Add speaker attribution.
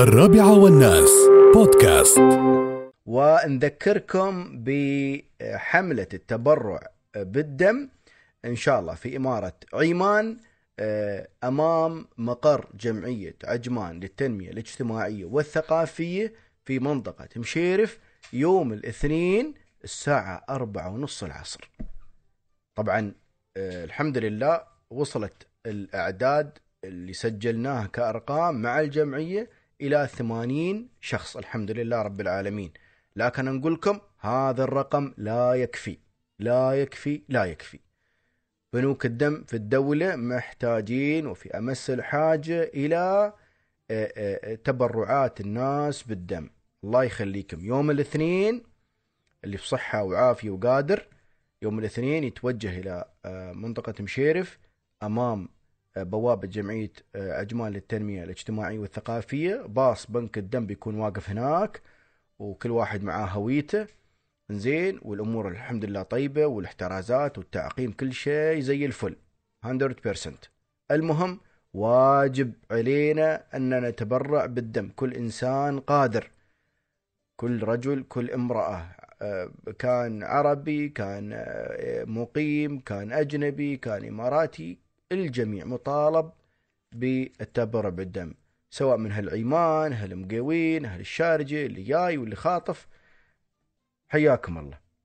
Speaker 1: الرابعة والناس. بودكاست.
Speaker 2: ونذكركم بحملة التبرع بالدم إن شاء الله في إمارة عيمان آه، أمام مقر جمعية عجمان للتنمية الاجتماعية والثقافية في منطقة مشيرف يوم الاثنين الساعة أربعة ونص العصر. طبعا آه، الحمد لله وصلت الأعداد اللي سجلناها كأرقام مع الجمعية إلى 80 شخص الحمد لله رب العالمين. لكن نقول لكم هذا الرقم لا يكفي لا يكفي لا يكفي. بنوك الدم في الدولة محتاجين وفي أمس الحاجة إلى آه، آه، تبرعات الناس بالدم. الله يخليكم. يوم الاثنين اللي في صحة وعافية وقادر يوم الاثنين يتوجه إلى آه، منطقة مشيرف أمام بوابة جمعية عجمان للتنمية الاجتماعية والثقافية. باص بنك الدم بيكون واقف هناك وكل واحد معاه هويته. زين والأمور الحمد لله طيبة والاحترازات والتعقيم كل شيء زي الفل 100% المهم واجب علينا أن نتبرع بالدم. كل إنسان قادر كل رجل كل امرأة آه، كان عربي كان آه، مقيم كان أجنبي كان إماراتي. الجميع مطالب بالتبرع بالدم سواء من هالعيمان هالمقيوين هالشارجة اللي جاي واللي خاطف. حياكم الله.